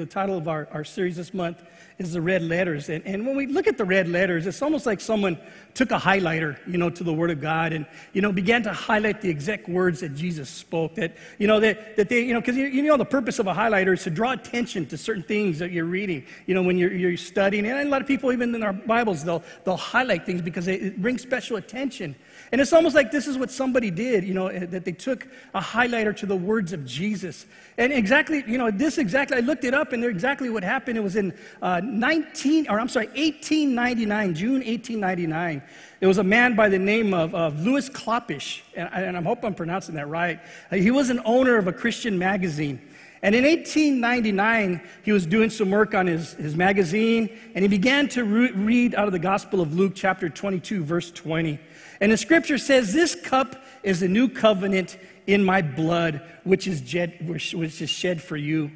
the title of our, our series this month is the red letters. And, and when we look at the red letters, it's almost like someone took a highlighter, you know, to the Word of God and, you know, began to highlight the exact words that Jesus spoke. That, you know, that, that they, you know, because you, you know the purpose of a highlighter is to draw attention to certain things that you're reading, you know, when you're, you're studying. And a lot of people, even in our Bibles, they'll, they'll highlight things because it brings special attention. And it's almost like this is what somebody did, you know, eh, that they took a highlighter to the words of Jesus. And exactly, you know, this exactly, I looked it up and exactly what happened. It was in uh, 19, or I'm sorry, 1899, June 1899. There was a man by the name of, of Louis Kloppisch, and, and I hope I'm pronouncing that right. Uh, he was an owner of a Christian magazine. And in 1899, he was doing some work on his, his magazine, and he began to re- read out of the Gospel of Luke, chapter 22, verse 20. And the scripture says, This cup is the new covenant in my blood, which is, shed, which is shed for you.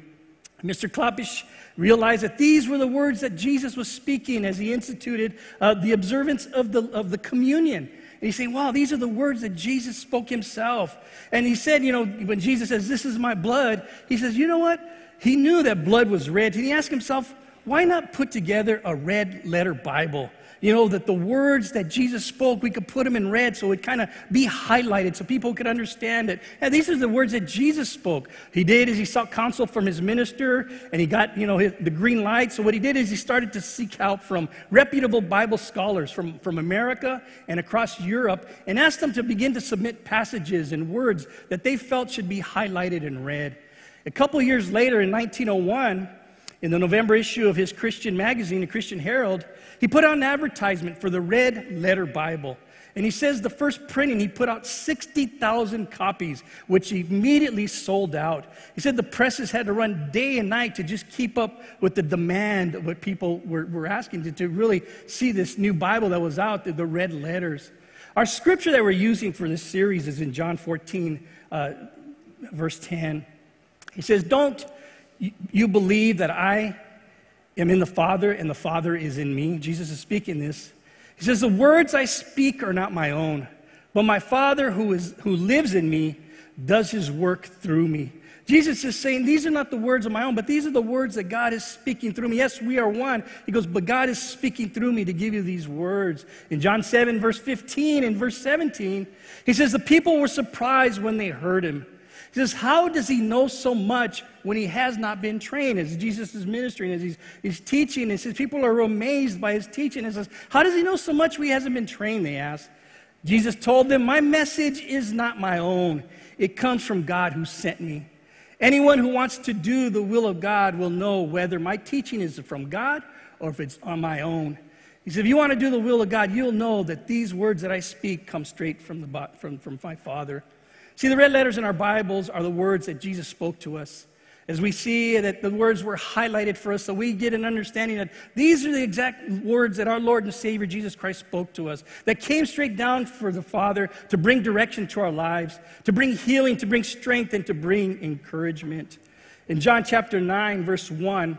Mr. Kloppisch realized that these were the words that Jesus was speaking as he instituted uh, the observance of the, of the communion. And he's saying, wow, these are the words that Jesus spoke himself. And he said, you know, when Jesus says, this is my blood, he says, you know what? He knew that blood was red. And he asked himself, why not put together a red letter Bible? you know, that the words that Jesus spoke, we could put them in red so it kind of be highlighted so people could understand it. And these are the words that Jesus spoke. He did is he sought counsel from his minister and he got, you know, his, the green light. So what he did is he started to seek help from reputable Bible scholars from, from America and across Europe and asked them to begin to submit passages and words that they felt should be highlighted in red. A couple years later, in 1901, in the November issue of his Christian magazine, the Christian Herald, he put out an advertisement for the Red Letter Bible. And he says the first printing, he put out 60,000 copies, which immediately sold out. He said the presses had to run day and night to just keep up with the demand what people were, were asking to, to really see this new Bible that was out, the, the red letters. Our scripture that we're using for this series is in John 14, uh, verse 10. He says, Don't you believe that I am in the Father and the Father is in me. Jesus is speaking this. He says, The words I speak are not my own, but my Father who, is, who lives in me does his work through me. Jesus is saying, These are not the words of my own, but these are the words that God is speaking through me. Yes, we are one. He goes, But God is speaking through me to give you these words. In John 7, verse 15 and verse 17, he says, The people were surprised when they heard him. He says, How does he know so much when he has not been trained? As Jesus is ministering, as he's, he's teaching, he says, People are amazed by his teaching. He says, How does he know so much when he hasn't been trained? They ask. Jesus told them, My message is not my own, it comes from God who sent me. Anyone who wants to do the will of God will know whether my teaching is from God or if it's on my own. He said, If you want to do the will of God, you'll know that these words that I speak come straight from, the, from, from my Father. See, the red letters in our Bibles are the words that Jesus spoke to us. As we see that the words were highlighted for us, so we get an understanding that these are the exact words that our Lord and Savior Jesus Christ spoke to us, that came straight down for the Father to bring direction to our lives, to bring healing, to bring strength, and to bring encouragement. In John chapter 9, verse 1,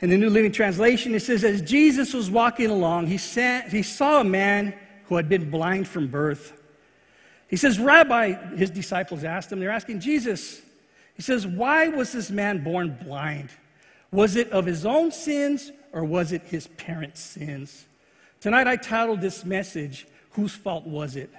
in the New Living Translation, it says, As Jesus was walking along, he, he saw a man who had been blind from birth. He says, Rabbi, his disciples asked him, they're asking Jesus, he says, Why was this man born blind? Was it of his own sins or was it his parents' sins? Tonight I titled this message, Whose Fault Was It?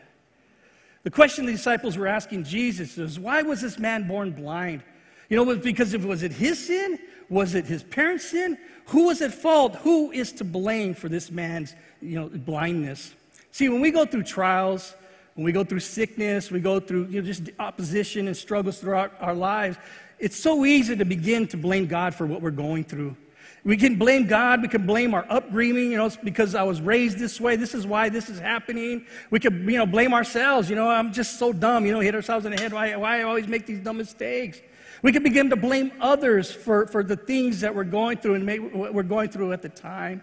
The question the disciples were asking Jesus is, Why was this man born blind? You know, because if was it his sin? Was it his parents' sin? Who was at fault? Who is to blame for this man's you know, blindness? See, when we go through trials, when we go through sickness, we go through you know, just opposition and struggles throughout our lives, it's so easy to begin to blame God for what we're going through. We can blame God. We can blame our upbringing. You know, it's because I was raised this way. This is why this is happening. We could, you know, blame ourselves. You know, I'm just so dumb. You know, hit ourselves in the head. Why, why I always make these dumb mistakes? We can begin to blame others for, for the things that we're going through and what we're going through at the time.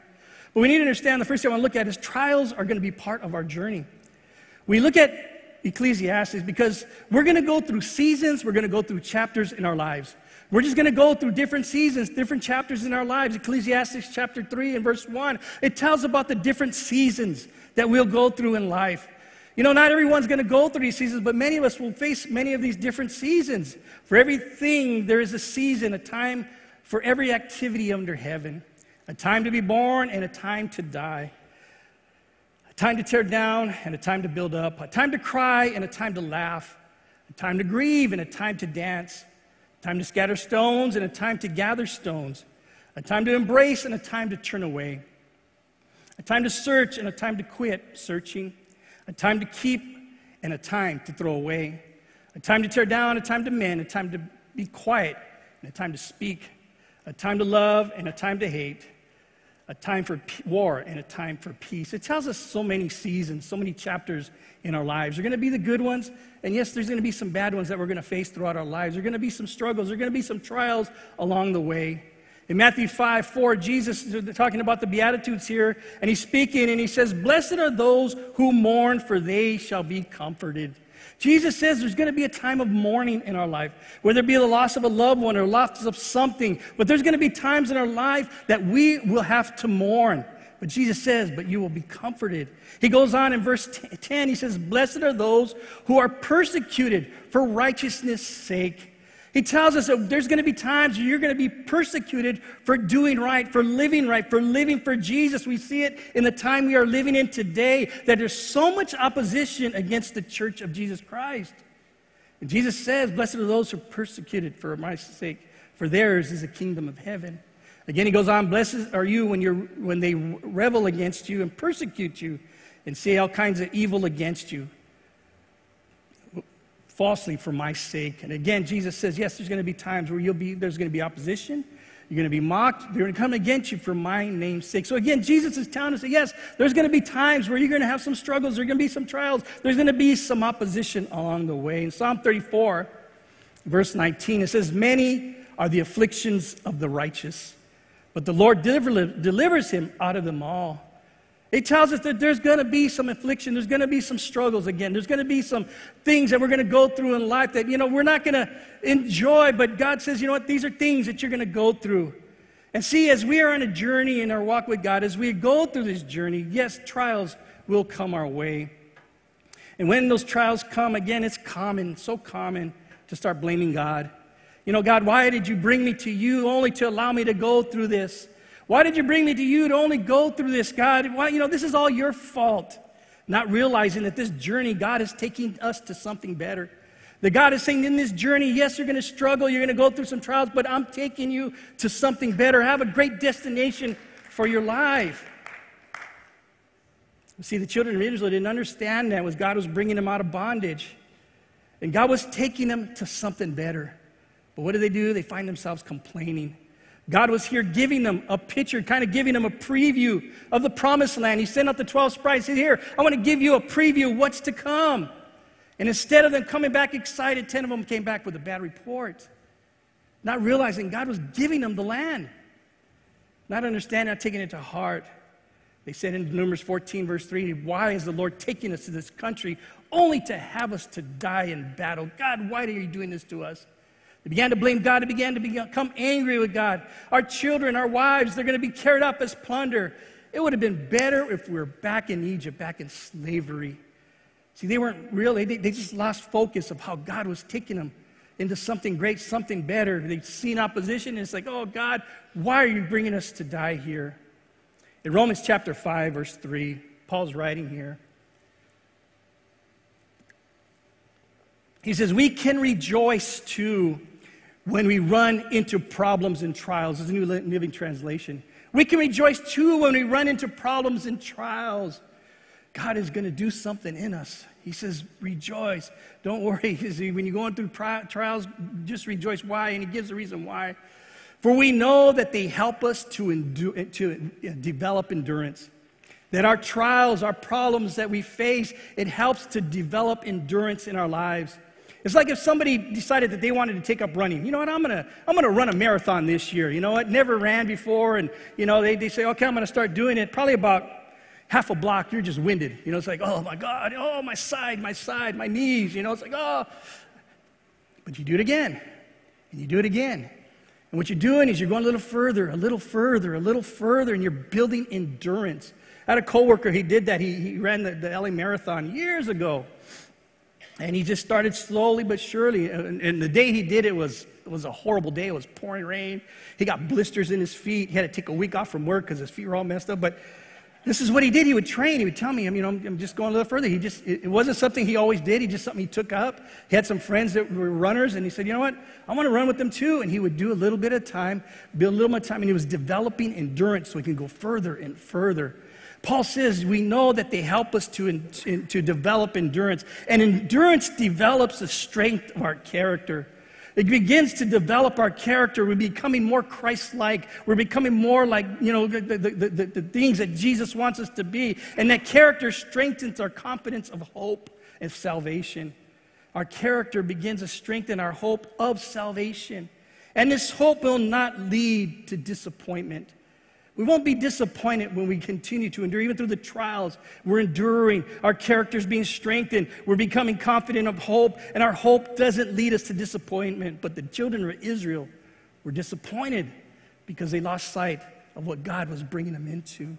But we need to understand the first thing I want to look at is trials are going to be part of our journey. We look at Ecclesiastes because we're going to go through seasons, we're going to go through chapters in our lives. We're just going to go through different seasons, different chapters in our lives. Ecclesiastes chapter 3 and verse 1, it tells about the different seasons that we'll go through in life. You know, not everyone's going to go through these seasons, but many of us will face many of these different seasons. For everything, there is a season, a time for every activity under heaven, a time to be born and a time to die, time to tear down and a time to build up, a time to cry and a time to laugh, a time to grieve and a time to dance, a time to scatter stones and a time to gather stones, a time to embrace and a time to turn away, a time to search and a time to quit searching a time to keep and a time to throw away, a time to tear down, a time to mend, a time to be quiet, and a time to speak, a time to love and a time to hate, a time for war and a time for peace. It tells us so many seasons, so many chapters in our lives. There are going to be the good ones, and yes, there's going to be some bad ones that we're going to face throughout our lives. There are going to be some struggles, there are going to be some trials along the way. In Matthew 5 4, Jesus is talking about the Beatitudes here, and he's speaking and he says, Blessed are those who mourn, for they shall be comforted. Jesus says there's going to be a time of mourning in our life, whether it be the loss of a loved one or loss of something, but there's going to be times in our life that we will have to mourn. But Jesus says, But you will be comforted. He goes on in verse 10, he says, Blessed are those who are persecuted for righteousness' sake he tells us that there's going to be times where you're going to be persecuted for doing right, for living right, for living for Jesus. We see it in the time we are living in today that there's so much opposition against the church of Jesus Christ. And Jesus says, Blessed are those who are persecuted for my sake, for theirs is the kingdom of heaven. Again, he goes on, Blessed are you when, you're, when they revel against you and persecute you and say all kinds of evil against you falsely for my sake. And again, Jesus says, yes, there's going to be times where you'll be, there's going to be opposition. You're going to be mocked. They're going to come against you for my name's sake. So again, Jesus is telling us that yes, there's going to be times where you're going to have some struggles. There's going to be some trials. There's going to be some opposition along the way. In Psalm 34, verse 19, it says, Many are the afflictions of the righteous, but the Lord deliver, delivers him out of them all. It tells us that there's going to be some affliction, there's going to be some struggles again, there's going to be some things that we're going to go through in life that, you know, we're not going to enjoy, but God says, you know what, these are things that you're going to go through. And see, as we are on a journey in our walk with God, as we go through this journey, yes, trials will come our way. And when those trials come, again, it's common, so common to start blaming God. You know, God, why did you bring me to you only to allow me to go through this? Why did you bring me to you to only go through this, God? Why, you know, this is all your fault. Not realizing that this journey, God is taking us to something better. That God is saying, in this journey, yes, you're going to struggle, you're going to go through some trials, but I'm taking you to something better. Have a great destination for your life. See, the children of Israel didn't understand that was God was bringing them out of bondage. And God was taking them to something better. But what do they do? They find themselves complaining. God was here giving them a picture, kind of giving them a preview of the promised land. He sent out the 12 spies. He said, Here, I want to give you a preview of what's to come. And instead of them coming back excited, 10 of them came back with a bad report, not realizing God was giving them the land, not understanding, not taking it to heart. They said in Numbers 14, verse 3, Why is the Lord taking us to this country only to have us to die in battle? God, why are you doing this to us? They began to blame God. They began to become angry with God. Our children, our wives, they're going to be carried up as plunder. It would have been better if we were back in Egypt, back in slavery. See, they weren't really, they, they just lost focus of how God was taking them into something great, something better. They'd seen opposition, and it's like, oh, God, why are you bringing us to die here? In Romans chapter 5, verse 3, Paul's writing here. He says, We can rejoice too when we run into problems and trials. This is a New Living Translation. We can rejoice too when we run into problems and trials. God is going to do something in us. He says, rejoice. Don't worry. When you're going through trials, just rejoice. Why? And he gives the reason why. For we know that they help us to, endure, to develop endurance. That our trials, our problems that we face, it helps to develop endurance in our lives. It's like if somebody decided that they wanted to take up running. You know what? I'm gonna I'm gonna run a marathon this year. You know what? Never ran before, and you know they, they say, okay, I'm gonna start doing it. Probably about half a block, you're just winded. You know, it's like, oh my God, oh my side, my side, my knees. You know, it's like, oh. But you do it again, and you do it again, And what you're doing is you're going a little further, a little further, a little further, and you're building endurance. I had a coworker, he did that. He, he ran the, the LA Marathon years ago. And he just started slowly but surely. And, and the day he did it was, it was a horrible day. It was pouring rain. He got blisters in his feet. He had to take a week off from work because his feet were all messed up. But this is what he did. He would train. He would tell me, you know, I'm just going a little further. He just, it wasn't something he always did. He just something he took up. He had some friends that were runners, and he said, you know what? I want to run with them too. And he would do a little bit of time, build a little more time, and he was developing endurance so he can go further and further. Paul says we know that they help us to, to develop endurance, and endurance develops the strength of our character. It begins to develop our character. We're becoming more Christ like. We're becoming more like, you know, the, the, the, the, things that Jesus wants us to be. And that character strengthens our confidence of hope and salvation. Our character begins to strengthen our hope of salvation. And this hope will not lead to disappointment. We won't be disappointed when we continue to endure, even through the trials. We're enduring, our character's being strengthened, we're becoming confident of hope, and our hope doesn't lead us to disappointment. But the children of Israel were disappointed because they lost sight of what God was bringing them into.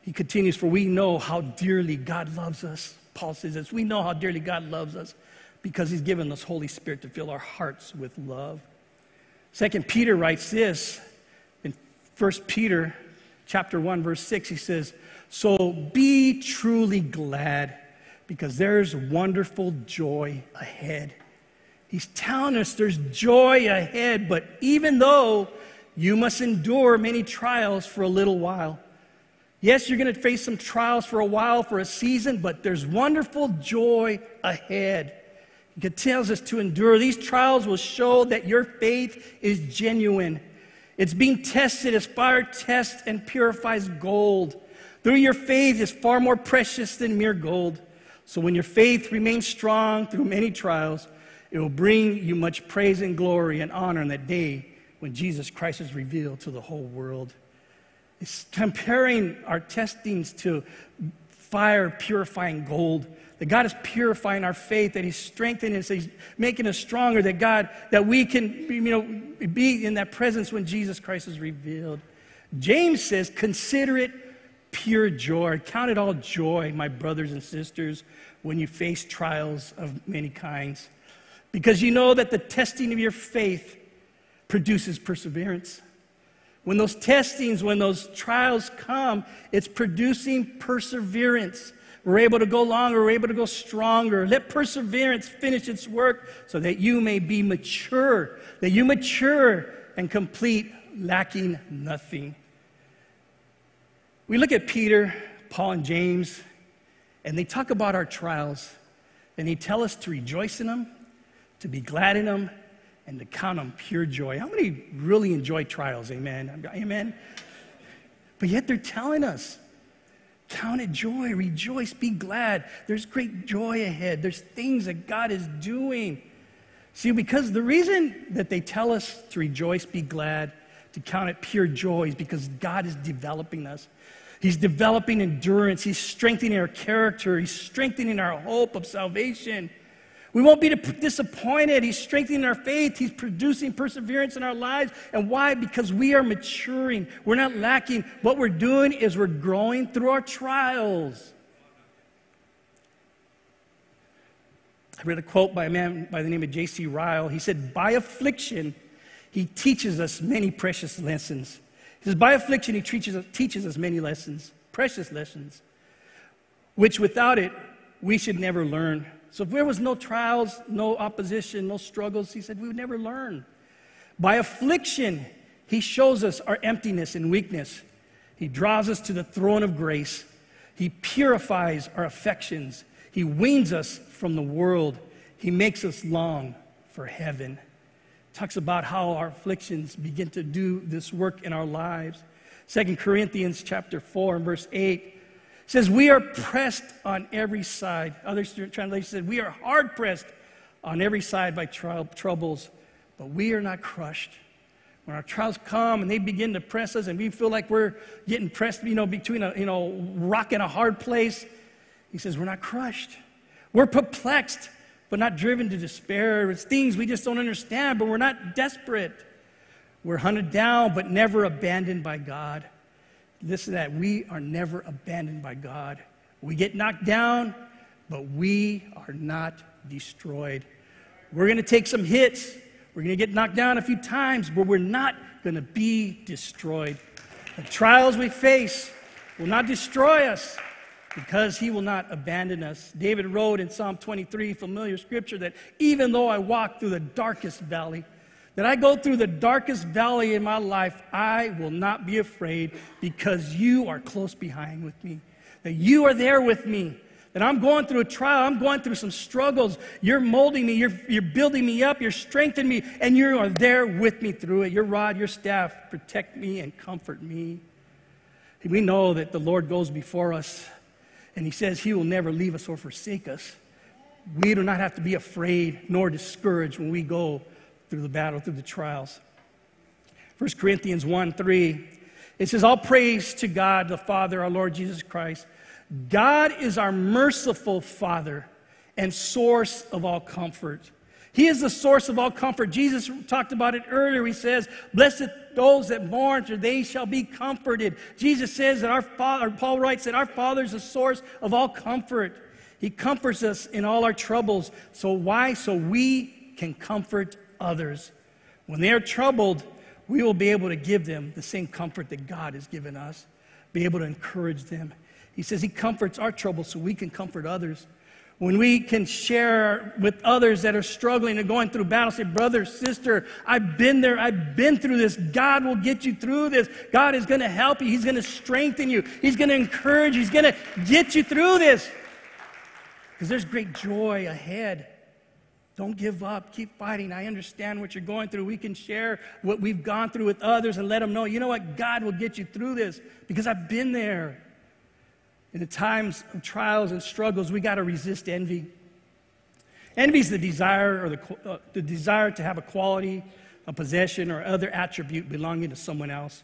He continues, For we know how dearly God loves us. Paul says this We know how dearly God loves us because He's given us Holy Spirit to fill our hearts with love. Second Peter writes this 1 Peter chapter 1 verse 6 he says, "So be truly glad because there's wonderful joy ahead." He's telling us there's joy ahead, but even though you must endure many trials for a little while. Yes, you're going to face some trials for a while, for a season, but there's wonderful joy ahead. He tells us to endure. These trials will show that your faith is genuine it's being tested as fire tests and purifies gold. Through your faith is far more precious than mere gold. So when your faith remains strong through many trials, it will bring you much praise and glory and honor in that day when Jesus Christ is revealed to the whole world. It's comparing our testings to fire purifying gold that God is purifying our faith, that He's strengthening us, He's making us stronger, that God, that we can you know, be in that presence when Jesus Christ is revealed. James says, consider it pure joy. Count it all joy, my brothers and sisters, when you face trials of many kinds. Because you know that the testing of your faith produces perseverance. When those testings, when those trials come, it's producing perseverance. We're able to go longer, we're able to go stronger. Let perseverance finish its work so that you may be mature, that you mature and complete, lacking nothing. We look at Peter, Paul, and James, and they talk about our trials, and they tell us to rejoice in them, to be glad in them, and to count them pure joy. How many really enjoy trials? Amen. Amen. But yet they're telling us Count it joy, rejoice, be glad. There's great joy ahead. There's things that God is doing. See, because the reason that they tell us to rejoice, be glad, to count it pure joy is because God is developing us. He's developing endurance. He's strengthening our character. He's strengthening our hope of salvation. We won't be disappointed. He's strengthening our faith. He's producing perseverance in our lives. And why? Because we are maturing. We're not lacking. What we're doing is we're growing through our trials. I read a quote by a man by the name of J.C. Ryle. He said, By affliction, he teaches us many precious lessons. He says, By affliction, he teaches us, teaches us many lessons, precious lessons, which without it, we should never learn. So if there was no trials, no opposition, no struggles, he said we would never learn. By affliction, he shows us our emptiness and weakness. He draws us to the throne of grace. He purifies our affections. He weans us from the world. He makes us long for heaven. Talks about how our afflictions begin to do this work in our lives. Second Corinthians chapter 4 and verse 8 says, We are pressed on every side. Other translations said, We are hard pressed on every side by trial, troubles, but we are not crushed. When our trials come and they begin to press us and we feel like we're getting pressed, you know, between a you know, rock and a hard place, he says, We're not crushed. We're perplexed, but not driven to despair. It's things we just don't understand, but we're not desperate. We're hunted down, but never abandoned by God. Listen to that. We are never abandoned by God. We get knocked down, but we are not destroyed. We're going to take some hits. We're going to get knocked down a few times, but we're not going to be destroyed. The trials we face will not destroy us because he will not abandon us. David wrote in Psalm 23, familiar scripture, that even though I walk through the darkest valley, that I go through the darkest valley in my life, I will not be afraid because you are close behind with me. That you are there with me. That I'm going through a trial, I'm going through some struggles. You're molding me, you're, you're building me up, you're strengthening me, and you are there with me through it. Your rod, your staff protect me and comfort me. We know that the Lord goes before us and he says he will never leave us or forsake us. We do not have to be afraid nor discouraged when we go through the battle, through the trials. 1 Corinthians 1 3, it says, All praise to God the Father, our Lord Jesus Christ. God is our merciful Father and source of all comfort. He is the source of all comfort. Jesus talked about it earlier. He says, Blessed those that mourn, for they shall be comforted. Jesus says that our Father, Paul writes that our Father is the source of all comfort. He comforts us in all our troubles. So why? So we can comfort others. When they are troubled, we will be able to give them the same comfort that God has given us, be able to encourage them. He says He comforts our troubles so we can comfort others when we can share with others that are struggling and going through battle, say, brother, sister, I've been there, I've been through this. God will get you through this. God is going to help you, He's going to strengthen you, He's going to encourage you, He's going to get you through this. Because there's great joy ahead. Don't give up. Keep fighting. I understand what you're going through. We can share what we've gone through with others and let them know, you know what? God will get you through this because I've been there. In the times of trials and struggles, we got to resist envy. Envy is the desire or the, uh, the desire to have a quality, a possession, or other attribute belonging to someone else.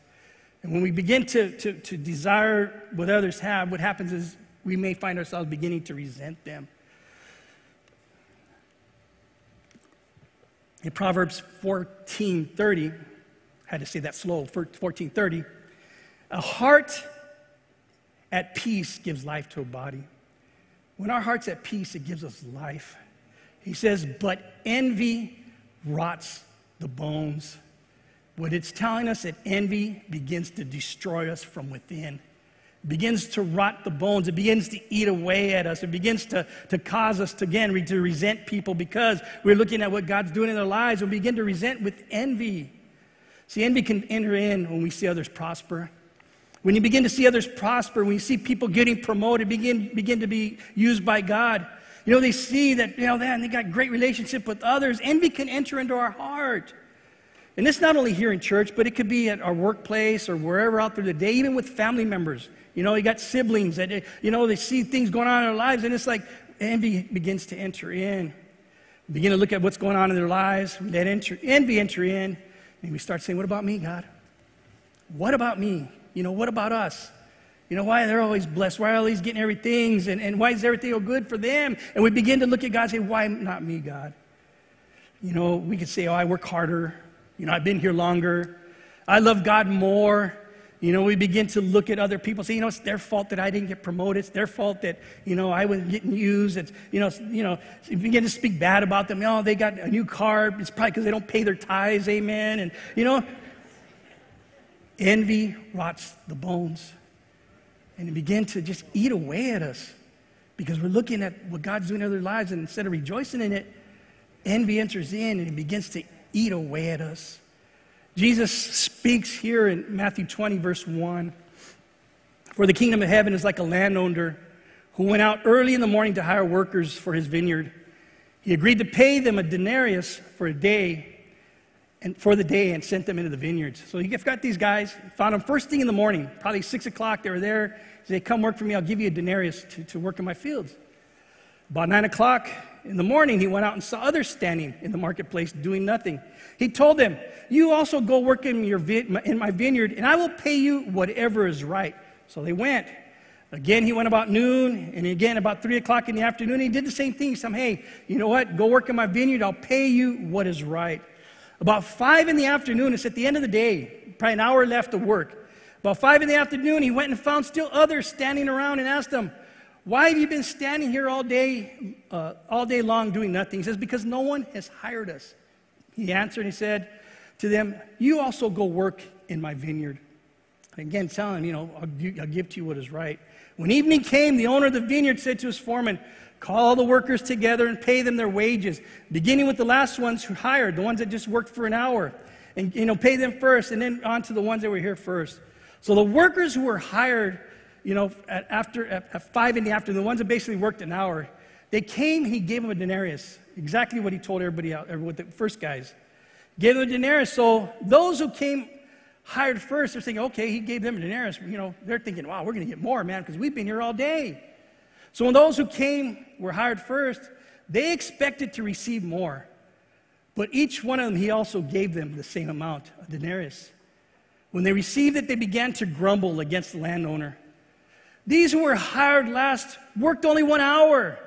And when we begin to, to, to desire what others have, what happens is we may find ourselves beginning to resent them. In Proverbs 14:30, I had to say that slow, 14:30, a heart at peace gives life to a body. When our heart's at peace, it gives us life. He says, but envy rots the bones. What it's telling us is that envy begins to destroy us from within, it begins to rot the bones, it begins to eat away at us, it begins to, to cause us to again to resent people because we're looking at what God's doing in their lives and we begin to resent with envy. See, envy can enter in when we see others prosper. When you begin to see others prosper, when you see people getting promoted, begin, begin to be used by God, you know, they see that, you know, man, they got great relationship with others. Envy can enter into our heart. And it's not only here in church, but it could be at our workplace or wherever out there today, even with family members. You know, you got siblings that, you know, they see things going on in their lives, and it's like envy begins to enter in. We begin to look at what's going on in their lives. Let enter, envy enter in, and we start saying, What about me, God? What about me? You know, what about us? You know, why they're always blessed? Why are always getting everything? And, and why is everything all good for them? And we begin to look at God and say, why not me, God? You know, we could say, oh, I work harder. You know, I've been here longer. I love God more. You know, we begin to look at other people, say, you know, it's their fault that I didn't get promoted. It's their fault that, you know, I wasn't getting used. It's, you know, you know, you begin to speak bad about them. Oh, they got a new car. It's probably because they don't pay their tithes, amen. And, you know, Envy rots the bones. And it begins to just eat away at us because we're looking at what God's doing in other lives, and instead of rejoicing in it, envy enters in and it begins to eat away at us. Jesus speaks here in Matthew 20, verse 1 For the kingdom of heaven is like a landowner who went out early in the morning to hire workers for his vineyard. He agreed to pay them a denarius for a day and for the day and sent them into the vineyards. So you've got these guys, found them first thing in the morning, probably six o'clock, they were there. He said, Come work for me, I'll give you a denarius to, to work in my fields. About nine o'clock in the morning, he went out and saw others standing in the marketplace doing nothing. He told them, You also go work in, your in my vineyard, and I will pay you whatever is right. So they went. Again, he went about noon, and again about three o'clock in the afternoon. He did the same thing. He said, Hey, you know what? Go work in my vineyard. I'll pay you what is right. About five in the afternoon, it's at the end of the day, probably an hour left of work. About five in the afternoon, he went and found still others standing around and asked them, Why have you been standing here all day, uh, all day long doing nothing? He says, Because no one has hired us. He answered, he said to them, You also go work in my vineyard. Again, telling, you know, I'll, I'll give to you what is right. When evening came, the owner of the vineyard said to his foreman, Call the workers together and pay them their wages, beginning with the last ones who hired, the ones that just worked for an hour. And, you know, pay them first, and then on to the ones that were here first. So the workers who were hired, you know, at, after, at, at five in the afternoon, the ones that basically worked an hour, they came, he gave them a denarius. Exactly what he told everybody else, with the first guys. Gave them a denarius. So those who came hired first, they're thinking, okay, he gave them a denarius. You know, they're thinking, wow, we're going to get more, man, because we've been here all day. So when those who came were hired first, they expected to receive more. But each one of them, he also gave them the same amount, a denarius. When they received it, they began to grumble against the landowner. These who were hired last worked only one hour.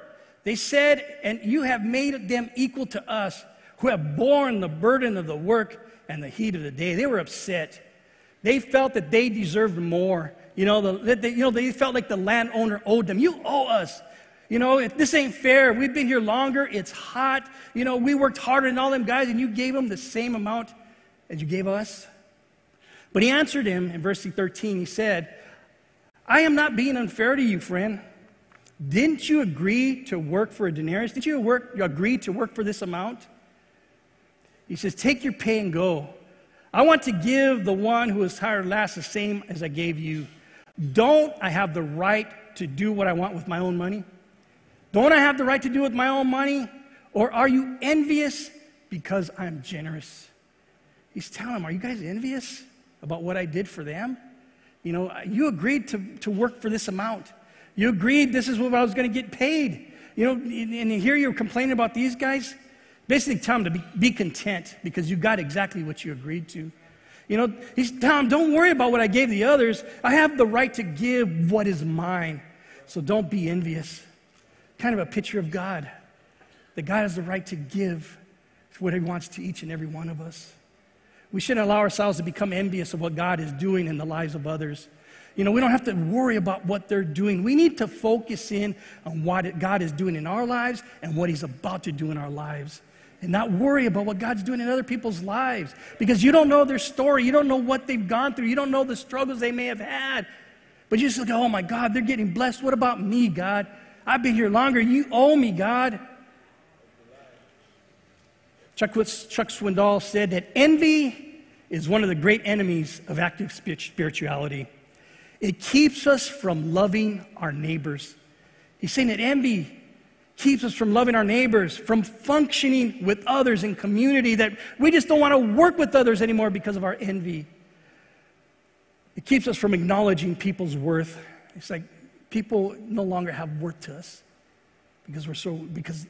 They said, and you have made them equal to us who have borne the burden of the work and the heat of the day. They were upset. They felt that they deserved more. You know, the, they, you know, they felt like the landowner owed them. You owe us. You know, this ain't fair. We've been here longer. It's hot. You know, we worked harder than all them guys, and you gave them the same amount as you gave us. But he answered him in verse 13. He said, I am not being unfair to you, friend. Didn't you agree to work for a denarius? Didn't you, work, agree to work for this amount? He says, Take your pay and go. I want to give the one who was hired last the same as I gave you. Don't I have the right to do what I want with my own money? Don't I have the right to do with my own money? Or are you envious because I'm generous? He's telling them, Are you guys envious about what I did for them? You know, you agreed to, to work for this amount. You agreed this is what I was going to get paid. You know, and here you're complaining about these guys. Basically, tell them to be, be content because you got exactly what you agreed to. You know, he's them, don't worry about what I gave the others. I have the right to give what is mine. So don't be envious. Kind of a picture of God. That God has the right to give what he wants to each and every one of us. We shouldn't allow ourselves to become envious of what God is doing in the lives of others. You know, we don't have to worry about what they're doing. We need to focus in on what God is doing in our lives and what He's about to do in our lives and not worry about what God's doing in other people's lives because you don't know their story. You don't know what they've gone through. You don't know the struggles they may have had. But you just go, oh my God, they're getting blessed. What about me, God? I've been here longer. You owe me, God. Chuck, Chuck Swindoll said that envy is one of the great enemies of active spirituality. It keeps us from loving our neighbors. He's saying that envy keeps us from loving our neighbors, from functioning with others in community, that we just don't want to work with others anymore because of our envy. It keeps us from acknowledging people's worth. It's like people no longer have worth to us because we're so, because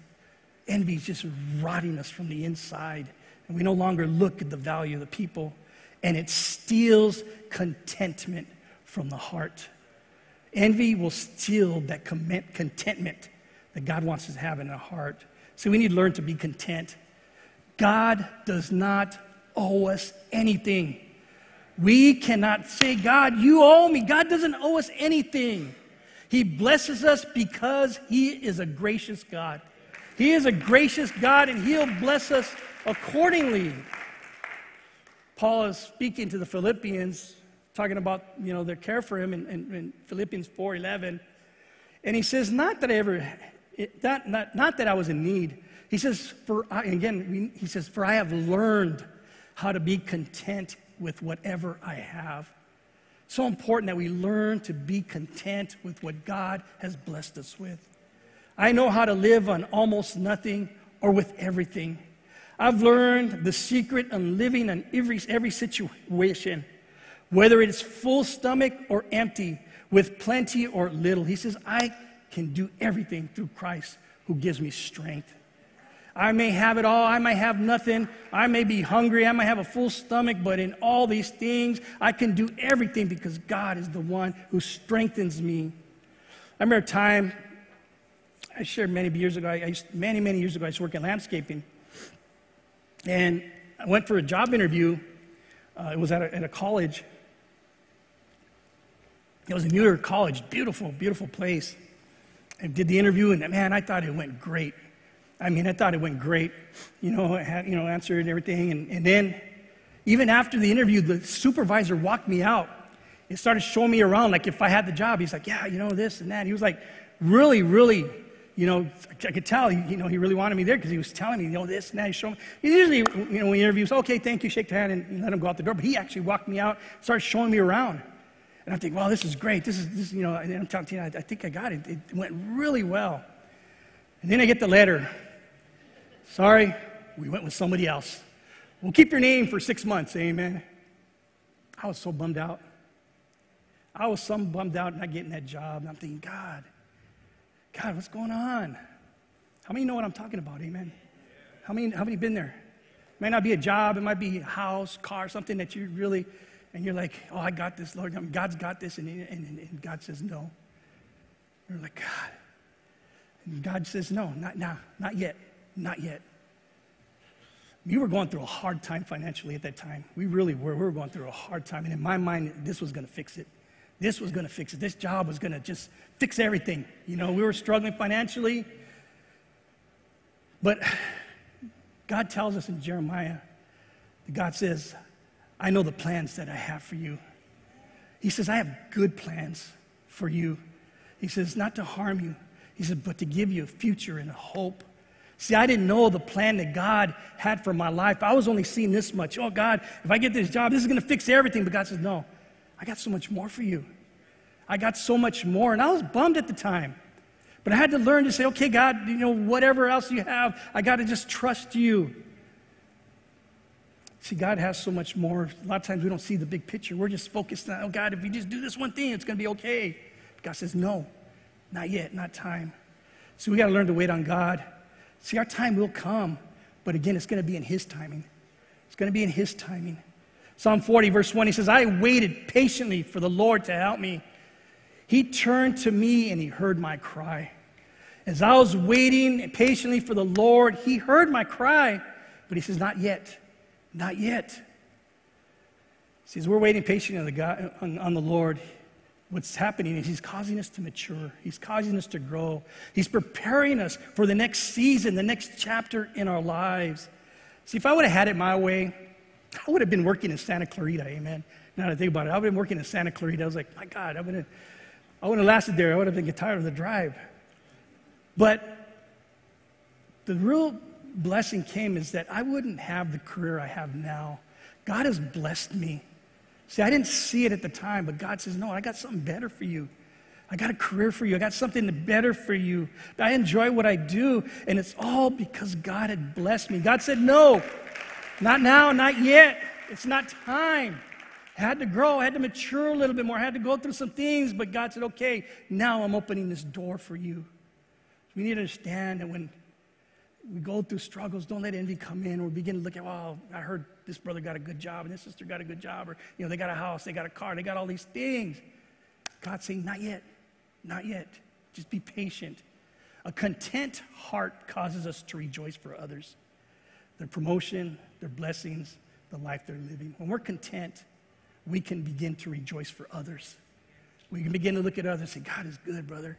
envy is just rotting us from the inside. And we no longer look at the value of the people. And it steals contentment from the heart. Envy will steal that contentment that God wants us to have in our heart. So we need to learn to be content. God does not owe us anything. We cannot say, God, you owe me. God doesn't owe us anything. He blesses us because He is a gracious God. He is a gracious God and He'll bless us accordingly. Paul is speaking to the Philippians, talking about you know their care for him in, in, in Philippians 4:11, and he says, "Not that I ever not, not, not that I was in need. He says, for I, again, he says, for I have learned how to be content with whatever I have. So important that we learn to be content with what God has blessed us with. I know how to live on almost nothing or with everything. I've learned the secret of living in every, every situation, whether it is full stomach or empty, with plenty or little. He says, I can do everything through Christ who gives me strength. I may have it all, I may have nothing, I may be hungry, I may have a full stomach, but in all these things, I can do everything because God is the one who strengthens me. I remember a time I shared many years ago, I used, many, many years ago, I used to work in landscaping. And I went for a job interview. Uh, it was at a, at a college. It was a New York college, beautiful, beautiful place. I did the interview, and man, I thought it went great. I mean, I thought it went great. You know, I had, you know, answered everything. And, and then, even after the interview, the supervisor walked me out and started showing me around, like if I had the job. He's like, yeah, you know, this and that. He was like, really, really, you know, I could tell, you know, he really wanted me there because he was telling me, you know, this and that. He's showing me. He usually, you know, when he interviews, okay, thank you, shake the hand and let him go out the door. But he actually walked me out, started showing me around. And I think, wow, this is great. This is, this, you know, and I'm talking to you, I, I think I got it. It went really well. And then I get the letter. Sorry, we went with somebody else. We'll keep your name for six months, amen. I was so bummed out. I was so bummed out not getting that job. And I'm thinking, God, God, what's going on? How many know what I'm talking about, amen? How many, how many been there? It might not be a job, it might be a house, car, something that you really and you're like, oh, I got this, Lord. Um, God's got this. And, and, and God says, no. You're like, God. And God says, no, not now, not yet, not yet. We were going through a hard time financially at that time. We really were. We were going through a hard time. And in my mind, this was going to fix it. This was going to fix it. This job was going to just fix everything. You know, we were struggling financially. But God tells us in Jeremiah, God says, I know the plans that I have for you. He says, I have good plans for you. He says, not to harm you. He said, but to give you a future and a hope. See, I didn't know the plan that God had for my life. I was only seeing this much. Oh, God, if I get this job, this is going to fix everything. But God says, no, I got so much more for you. I got so much more. And I was bummed at the time. But I had to learn to say, okay, God, you know, whatever else you have, I got to just trust you. See, God has so much more. A lot of times we don't see the big picture. We're just focused on, oh, God, if we just do this one thing, it's going to be okay. God says, no, not yet, not time. So we got to learn to wait on God. See, our time will come, but again, it's going to be in His timing. It's going to be in His timing. Psalm 40, verse 1, he says, I waited patiently for the Lord to help me. He turned to me and He heard my cry. As I was waiting patiently for the Lord, He heard my cry, but He says, Not yet. Not yet. See, as we're waiting patiently on the, God, on, on the Lord, what's happening is He's causing us to mature. He's causing us to grow. He's preparing us for the next season, the next chapter in our lives. See, if I would have had it my way, I would have been working in Santa Clarita, amen. Now that I think about it, I would have been working in Santa Clarita. I was like, my God, I would have, I would have lasted there. I would have been tired of the drive. But the real blessing came is that I wouldn't have the career I have now. God has blessed me. See, I didn't see it at the time, but God says, No, I got something better for you. I got a career for you. I got something better for you. I enjoy what I do, and it's all because God had blessed me. God said, No, not now, not yet. It's not time. I had to grow, I had to mature a little bit more, I had to go through some things, but God said, Okay, now I'm opening this door for you. We need to understand that when we go through struggles, don't let envy come in or begin to look at, well, I heard this brother got a good job and this sister got a good job, or, you know, they got a house, they got a car, they got all these things. God's saying, not yet, not yet. Just be patient. A content heart causes us to rejoice for others. Their promotion, their blessings, the life they're living. When we're content, we can begin to rejoice for others. We can begin to look at others and say, God is good, brother.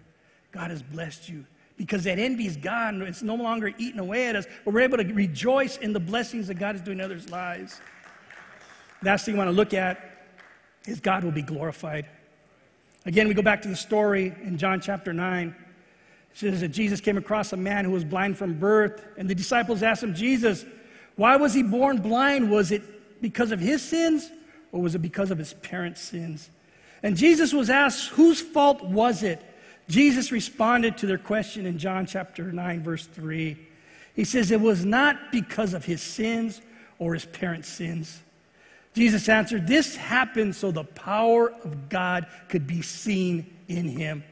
God has blessed you because that envy is gone. It's no longer eating away at us, but we're able to rejoice in the blessings that God is doing in others' lives. Last thing I want to look at is God will be glorified. Again, we go back to the story in John chapter 9. It says that Jesus came across a man who was blind from birth, and the disciples asked him, Jesus, why was he born blind? Was it because of his sins, or was it because of his parents' sins? And Jesus was asked, whose fault was it? Jesus responded to their question in John chapter 9, verse 3. He says, It was not because of his sins or his parents' sins. Jesus answered, This happened so the power of God could be seen in him.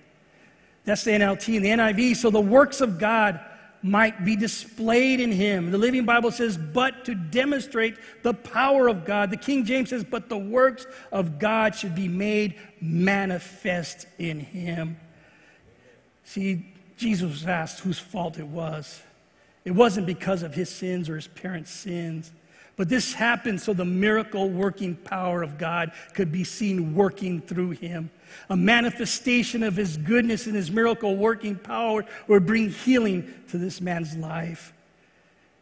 That's the NLT and the NIV. So the works of God might be displayed in him. The Living Bible says, but to demonstrate the power of God. The King James says, but the works of God should be made manifest in him. See, Jesus was asked whose fault it was. It wasn't because of his sins or his parents' sins, But this happened so the miracle working power of God could be seen working through him. A manifestation of his goodness and his miracle working power would bring healing to this man's life.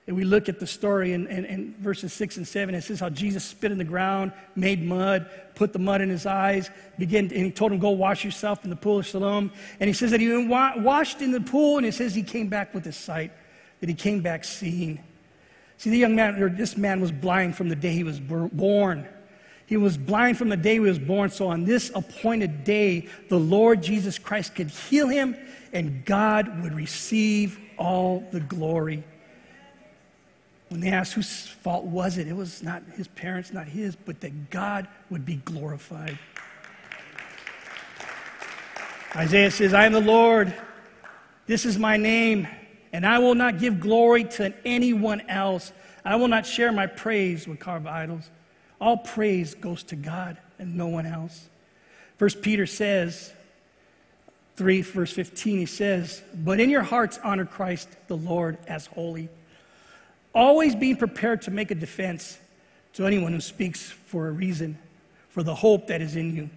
And we look at the story in, in, in, verses 6 and 7. It says how Jesus spit in the ground, made mud, put the mud in his eyes, began, and he told him, Go wash yourself in the pool of Siloam. And he says that he washed in the pool, and it says he came back with his sight, that he came back seeing. See, the young man, or this man was blind from the day he was born. He was blind from the day he was born. So on this appointed day, the Lord Jesus Christ could heal him, and God would receive all the glory. When they asked whose fault was it, it was not his parents, not his, but that God would be glorified. Isaiah says, I am the Lord. This is my name, and I will not give glory to anyone else. I will not share my praise with carved idols. All praise goes to God and no one else. First Peter says, 3 verse 15, he says, But in your hearts honor Christ the Lord as holy always being prepared to make a defense to anyone who speaks for a reason, for the hope that is in you.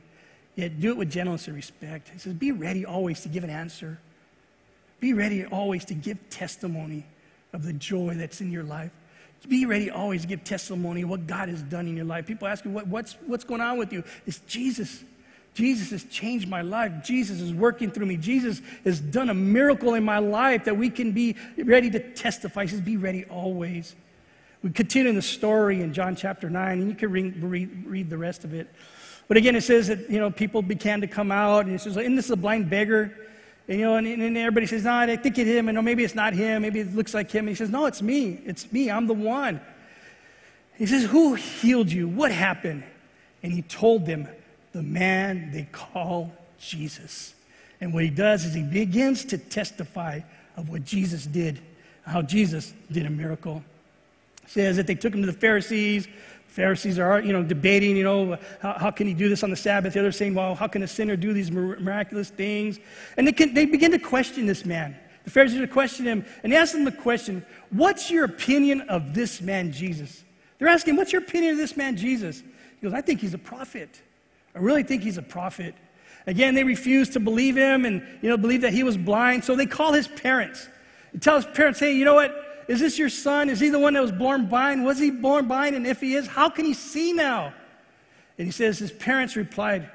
Yet do it with gentleness and respect. He says, Be ready always to give an answer. Be ready always to give testimony of the joy that's in your life. Be ready always to give testimony of what God has done in your life. People ask you, what, what's, what's going on with you? It's Jesus. Jesus has changed my life. Jesus is working through me. Jesus has done a miracle in my life that we can be ready to testify. He says, Be ready always. We continue in the story in John chapter 9, and you can read, read, read the rest of it. But again, it says that, you know, people began to come out, and it says, and this is a blind beggar. And, you know, and, and everybody says, no, I think it's him, and no, maybe it's not him, maybe it looks like him. And he says, no, it's me. It's me. I'm the one. He says, who healed you? What happened? And he told them the man they call Jesus. And what he does is he begins to testify of what Jesus did, how Jesus did a miracle. Says that they took him to the Pharisees. Pharisees are, you know, debating, you know, how, how can he do this on the Sabbath? The others saying, well, how can a sinner do these miraculous things? And they, can, they begin to question this man. The Pharisees are question him, and they ask him the question, what's your opinion of this man Jesus? They're asking, what's your opinion of this man Jesus? He goes, I think he's a prophet. I really think he's a prophet. Again, they refuse to believe him and you know believe that he was blind. So they call his parents. They tell his parents, hey, you know what? Is this your son? Is he the one that was born blind? Was he born blind? And if he is, how can he see now? And he says his parents replied,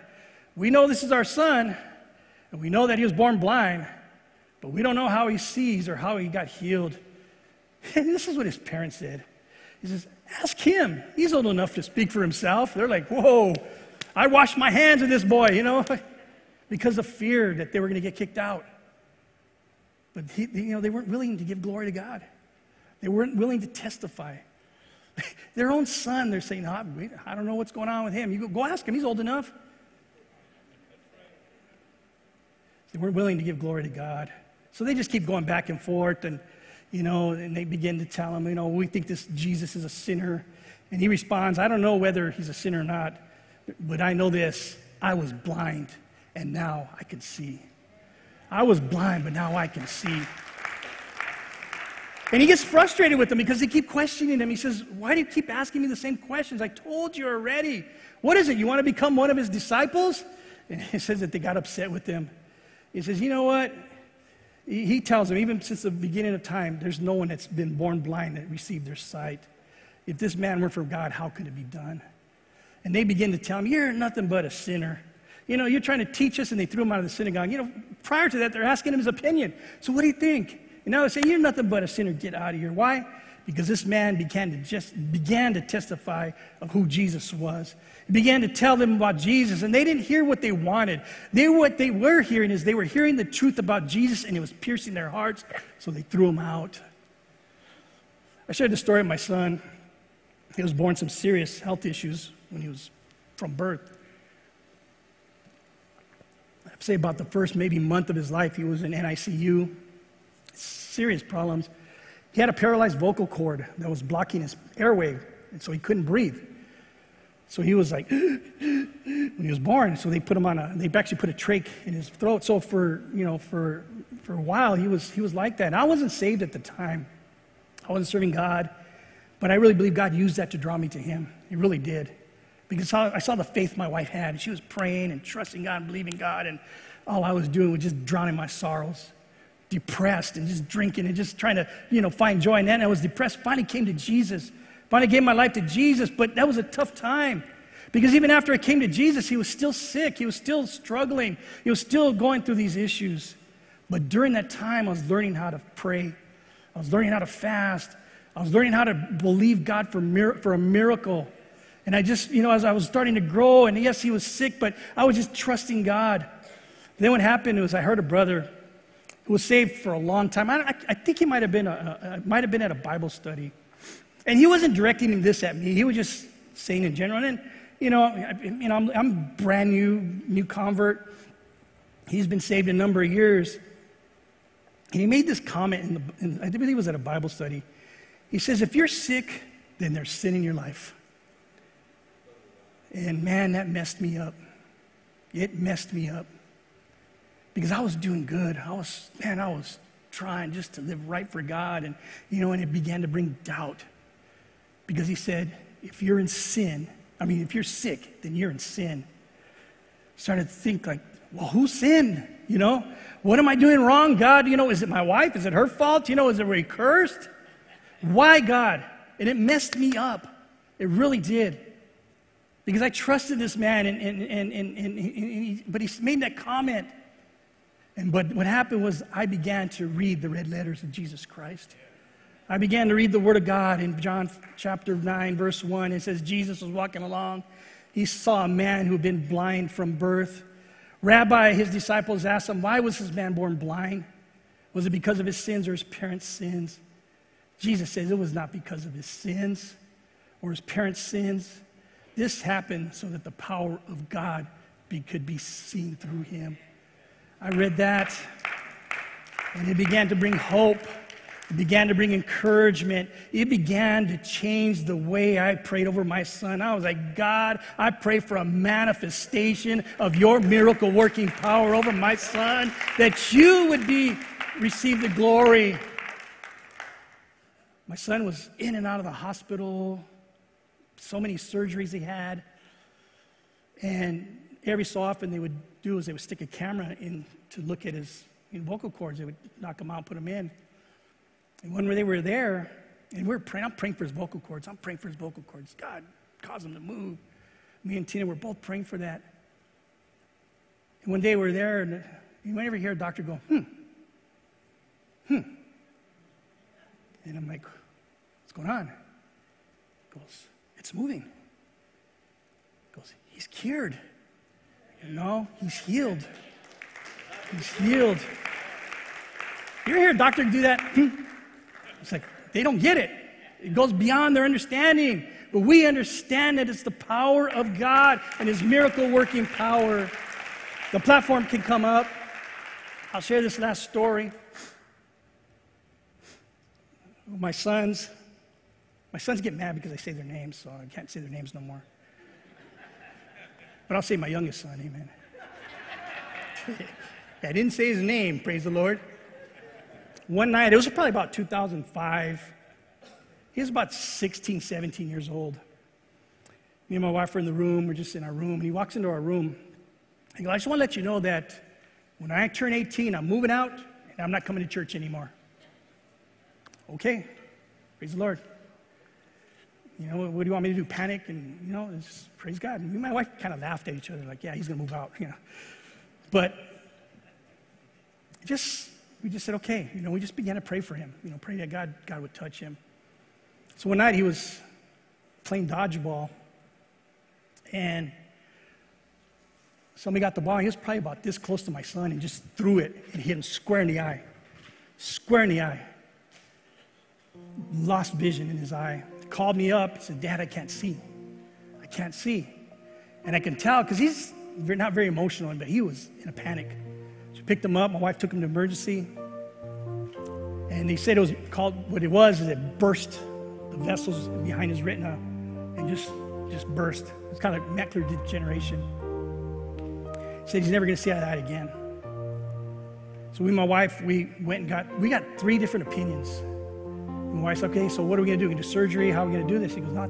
We know this is our son, and we know that he was born blind, but we don't know how he sees or how he got healed. And this is what his parents said. He says, Ask him. He's old enough to speak for himself. They're like, Whoa, I washed my hands of this boy, you know, because of fear that they were going to get kicked out. But he, you know, they weren't willing to give glory to God. They weren't willing to testify. Their own son, they're saying, oh, I don't know what's going on with him. You go, go ask him, he's old enough. They weren't willing to give glory to God. So they just keep going back and forth, and, you know, and they begin to tell him, you know, we think this Jesus is a sinner. And he responds, I don't know whether he's a sinner or not. But I know this I was blind, and now I can see. I was blind, but now I can see. And he gets frustrated with them because they keep questioning him. He says, Why do you keep asking me the same questions? I told you already. What is it? You want to become one of his disciples? And he says that they got upset with him. He says, You know what? He tells them, even since the beginning of time, there's no one that's been born blind that received their sight. If this man were from God, how could it be done? And they begin to tell him, You're nothing but a sinner. You know, you're trying to teach us, and they threw him out of the synagogue. You know, prior to that, they're asking him his opinion. So, what do you think? And now they say, You're nothing but a sinner. Get out of here. Why? Because this man began to just began to testify of who Jesus was. He began to tell them about Jesus, and they didn't hear what they wanted. They what they were hearing is they were hearing the truth about Jesus, and it was piercing their hearts, so they threw him out. I shared the story of my son. He was born some serious health issues when he was from birth. I'd say about the first maybe month of his life, he was in NICU, serious problems. He had a paralyzed vocal cord that was blocking his airway, and so he couldn't breathe. So he was like, when he was born, so they put him on a, they actually put a trach in his throat. So for, you know, for, for a while, he was, he was like that. And I wasn't saved at the time. I wasn't serving God. But I really believe God used that to draw me to Him. He really did. Because I saw the faith my wife had. And she was praying and trusting God and believing God. And all I was doing was just drowning my sorrows, depressed and just drinking and just trying to, you know, find joy. And then I was depressed. Finally came to Jesus. Finally gave my life to Jesus. But that was a tough time. Because even after I came to Jesus, he was still sick. He was still struggling. He was still going through these issues. But during that time, I was learning how to pray. I was learning how to fast. I was learning how to believe God for, mir- for a miracle. And I just, you know, as I was starting to grow, and yes, he was sick, but I was just trusting God. Then what happened was I heard a brother who was saved for a long time. I, I think he might have been a, a, might have been at a Bible study, and he wasn't directing this at me. He was just saying in general. And you know, I, you know, I'm, I'm brand new, new convert. He's been saved a number of years, and he made this comment. In the, in, I believe it was at a Bible study. He says, "If you're sick, then there's sin in your life." And man, that messed me up. It messed me up because I was doing good. I was, man, I was trying just to live right for God. And, you know, and it began to bring doubt because he said, if you're in sin, I mean, if you're sick, then you're in sin. Started to think like, well, who sinned? You know, what am I doing wrong, God? You know, is it my wife? Is it her fault? You know, is it really cursed? Why, God? And it messed me up. It really did because I trusted this man, and, and, and, and, but he made that comment. And but what happened was I began to read the red letters of Jesus Christ. I began to read the Word of God in John chapter 9, verse 1. It says, Jesus was walking along. He saw a man who had been blind from birth. Rabbi, his disciples asked him, Why was this man born blind? Was it because of his sins or his parents' sins? Jesus says it was not because of his sins or his parents' sins. This happened so that the power of God be, could be seen through him. I read that, and it began to bring hope. It began to bring encouragement. It began to change the way I prayed over my son. I was like, God, I pray for a manifestation of your miracle working power over my son, that you would be receive the glory. My son was in and out of the hospital so many surgeries he had. And every so often they would do is they would stick a camera in to look at his vocal cords. They would knock them out, put them in. And when they were there, and we are praying, I'm praying for his vocal cords. I'm praying for his vocal cords. God, cause him to move. Me and Tina were both praying for that. And one day we were there, and you might ever hear a doctor go, hmm, hmm. And I'm like, what's going on? He goes, it's moving. He goes, He's cured. You know, he's healed. He's healed. You ever hear a doctor do that? Hmm? It's like they don't get it. It goes beyond their understanding. But we understand that it's the power of God and His miracle working power. The platform can come up. I'll share this last story. My sons, my sons get mad because I say their names, so I can't say their names no more. But I'll say my youngest son, amen. I didn't say his name, praise the Lord. One night, it was probably about 2005. He was about 16, 17 years old. Me and my wife were in the room, we're just in our room, and he walks into our room. He goes, I just want to let you know that when I turn 18, I'm moving out and I'm not coming to church anymore. Okay, praise the Lord. You know, what do you want me to do? Panic? And, you know, just praise God. And me and my wife kind of laughed at each other, like, yeah, he's going to move out, you know. But just, we just said, okay. You know, we just began to pray for him, you know, pray that God, God would touch him. So one night he was playing dodgeball, and somebody got the ball. He was probably about this close to my son and just threw it and hit him square in the eye. Square in the eye. Lost vision in his eye called me up and said, Dad, I can't see. I can't see. And I can tell because he's not very emotional, but he was in a panic. So picked him up. My wife took him to emergency. And they said it was called, what it was is it burst the vessels behind his retina and just, just burst. It's kind of macular degeneration. He said he's never going to see that again. So we my wife, we went and got, we got three different opinions My wife's okay, so what are we to do? We do surgery? How are we to do this? He goes, no,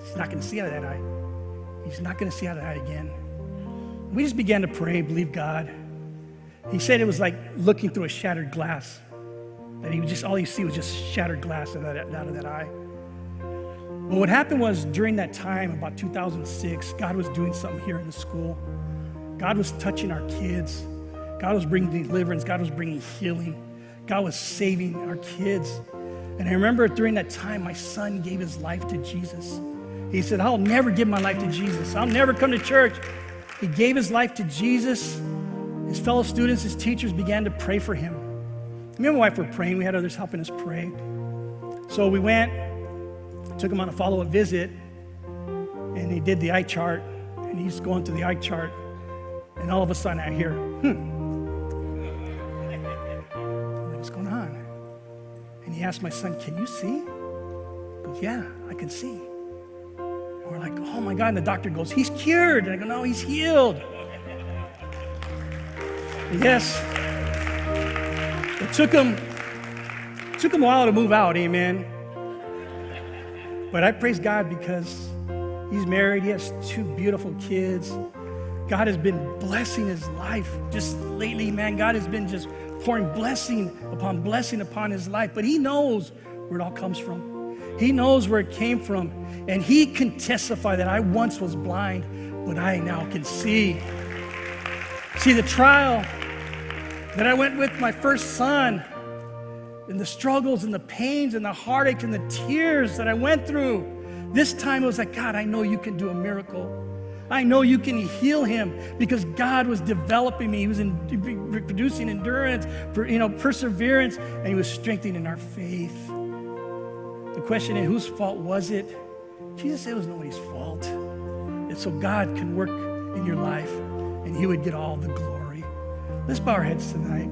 he's not to see out of that eye. He's not to see out of that eye again. We just began to pray, believe God. He said it was like looking through a shattered glass. That he just all you see was just shattered glass out of that, out of that eye. But what happened was during that time, about 2006, God was doing something here in the school. God was touching our kids. God was bringing deliverance. God was bringing healing. God was saving our kids. And I remember during that time, my son gave his life to Jesus. He said, I'll never give my life to Jesus. I'll never come to church. He gave his life to Jesus. His fellow students, his teachers began to pray for him. Me and my wife were praying. We had others helping us pray. So we went, took him on a follow up visit, and he did the eye chart. And he's going through the eye chart. And all of a sudden, I hear, hmm. He asked my son, Can you see? He goes, Yeah, I can see. And we're like, Oh my God. And the doctor goes, He's cured. And I go, No, he's healed. Yes. It took him, took him a while to move out, amen. But I praise God because he's married, he has two beautiful kids. God has been blessing his life just lately, man. God has been just pouring blessing upon blessing upon his life. But he knows where it all comes from. He knows where it came from. And he can testify that I once was blind, but I now can see. See, the trial that I went with my first son, and the struggles and the pains and the heartache and the tears that I went through, this time it was like, God, I know you can do a miracle. I know you can heal him because God was developing me. He was in, producing endurance, you know, perseverance, and he was strengthening our faith. The question is, whose fault was it? Jesus said it was nobody's fault. And so God can work in your life and he would get all the glory. Let's bow our heads tonight.